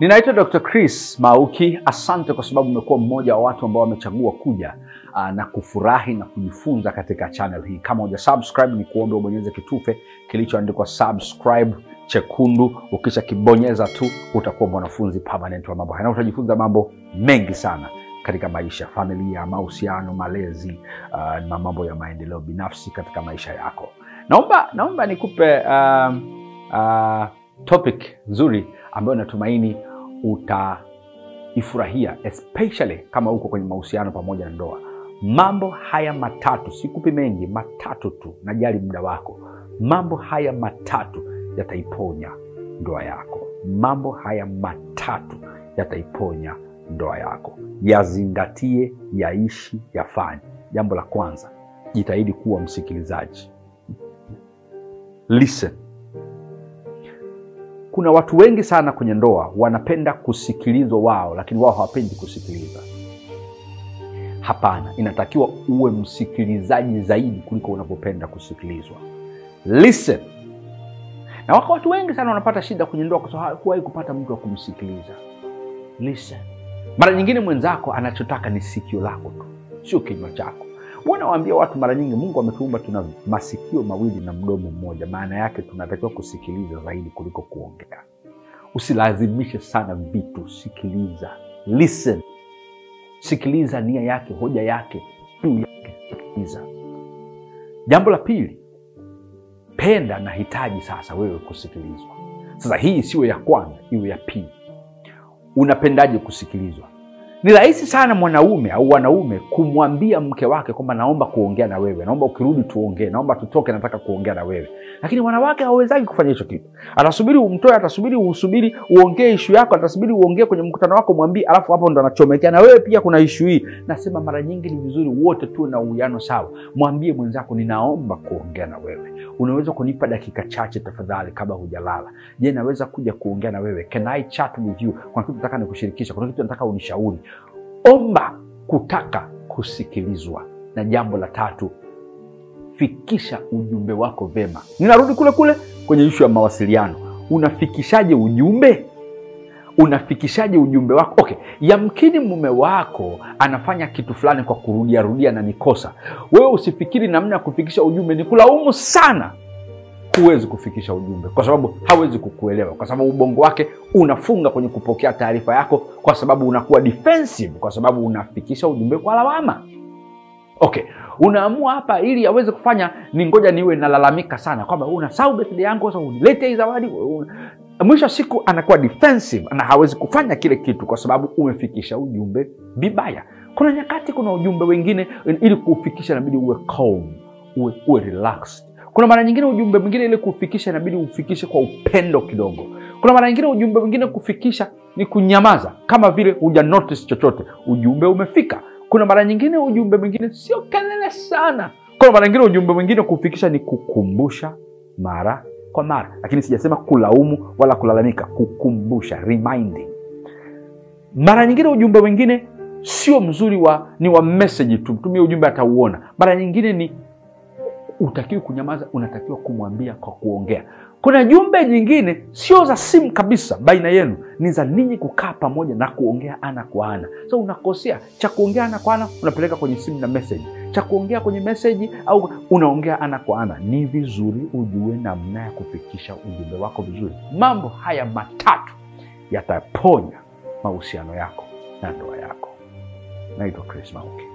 Ninaitwa Dr. Chris Mauki. Asante kwa sababu umekuwa mmoja wa watu ambao wamechagua kuja uh, na kufurahi na kujifunza katika channel hii. Kama huja subscribe, ni kuombe ubonyeze kitufe kilichoandikwa subscribe chekundu. Ukisha kibonyeza tu utakuwa mwanafunzi permanent wa mambo haya, na utajifunza mambo mengi sana katika maisha, familia, mahusiano, malezi uh, na mambo ya maendeleo binafsi katika maisha yako. Naomba naomba nikupe uh, uh, topic nzuri ambayo natumaini utaifurahia especially kama uko kwenye mahusiano pamoja na ndoa. Mambo haya matatu, sikupi mengi, matatu tu, najali muda wako. Mambo haya matatu yataiponya ndoa yako. Mambo haya matatu yataiponya ndoa yako. Yazingatie, yaishi, yafanye. Jambo la kwanza, jitahidi kuwa msikilizaji. Listen. Kuna watu wengi sana kwenye ndoa wanapenda kusikilizwa wao, lakini wao hawapendi kusikiliza. Hapana, inatakiwa uwe msikilizaji zaidi kuliko unavyopenda kusikilizwa. Listen. Na wako watu wengi sana wanapata shida kwenye ndoa kwa sababu hawahi kupata mtu wa kumsikiliza. Listen. Mara nyingine mwenzako anachotaka ni sikio lako tu, sio kinywa chako. Huwa nawaambia watu mara nyingi, Mungu ametuumba tuna masikio mawili na mdomo mmoja. Maana yake tunatakiwa kusikiliza zaidi kuliko kuongea. Usilazimishe sana vitu, sikiliza. Listen. Sikiliza nia yake, hoja yake, juu yake, sikiliza. Jambo la pili, penda na hitaji sasa wewe kusikilizwa. Sasa hii siwe ya kwanza, iwe ya pili. Unapendaje kusikilizwa? Ni rahisi sana mwanaume au wanaume kumwambia mke wake kwamba naomba kuongea na wewe, naomba ukirudi tuongee, naomba tutoke, nataka kuongea na wewe. Lakini wanawake hawawezagi kufanya hicho kitu. Atasubiri umtoe, atasubiri usubiri uongee ishu yako, atasubiri uongee kwenye mkutano wako, mwambie, alafu hapo ndo anachomekea na wewe pia kuna ishu hii. Nasema mara nyingi ni vizuri wote tuwe na uwiano sawa. Mwambie mwenzako, ninaomba kuongea na wewe, unaweza kunipa dakika chache tafadhali, kabla hujalala? Je, naweza kuja kuongea na wewe? Can I chat with you? Kuna kitu nataka nikushirikisha, kuna kitu nataka unishauri. Omba kutaka kusikilizwa. Na jambo la tatu, fikisha ujumbe wako vema. Ninarudi kule kule kwenye ishu ya mawasiliano. Unafikishaje ujumbe? Unafikishaje ujumbe wako? Okay, yamkini mume wako anafanya kitu fulani kwa kurudiarudia na nikosa. Wewe usifikiri namna ya kufikisha ujumbe ni kulaumu sana huwezi kufikisha ujumbe kwa sababu hawezi kukuelewa, kwa sababu ubongo wake unafunga kwenye kupokea taarifa yako, kwa sababu unakuwa defensive, kwa sababu unafikisha ujumbe kwa lawama. Okay, unaamua hapa ili aweze kufanya ni ngoja niwe nalalamika sana kwamba unasahau birthday yangu, sasa unilete hii zawadi. Mwisho wa siku anakuwa defensive na hawezi kufanya kile kitu kwa sababu umefikisha ujumbe vibaya. Kuna nyakati, kuna ujumbe wengine ili kuufikisha inabidi uwe calm, uwe, uwe relaxed kuna mara nyingine ujumbe mwingine ili kuufikisha inabidi ufikishe kwa upendo kidogo. Kuna mara nyingine ujumbe mwingine kufikisha ni kunyamaza, kama vile huja chochote, ujumbe umefika. Kuna mara nyingine ujumbe mwingine sio kelele sana. Kuna mara nyingine ujumbe mwingine kufikisha ni kukumbusha mara kwa mara, lakini sijasema kulaumu wala kulalamika, kukumbusha, reminding. Mara nyingine ujumbe mwingine sio mzuri wa ni wa message tu, mtumie ujumbe atauona. Mara nyingine ni utakiwi kunyamaza, unatakiwa kumwambia kwa kuongea. Kuna jumbe nyingine sio za simu kabisa baina yenu, ni za ninyi kukaa pamoja na kuongea ana kwa ana. So unakosea cha kuongea ana kwa ana, unapeleka kwenye simu na message, cha kuongea kwenye message au unaongea ana kwa ana. Ni vizuri ujue namna ya kufikisha ujumbe wako vizuri. Mambo haya matatu yataponya mahusiano yako na ndoa yako. Naitwa Chris Mauki.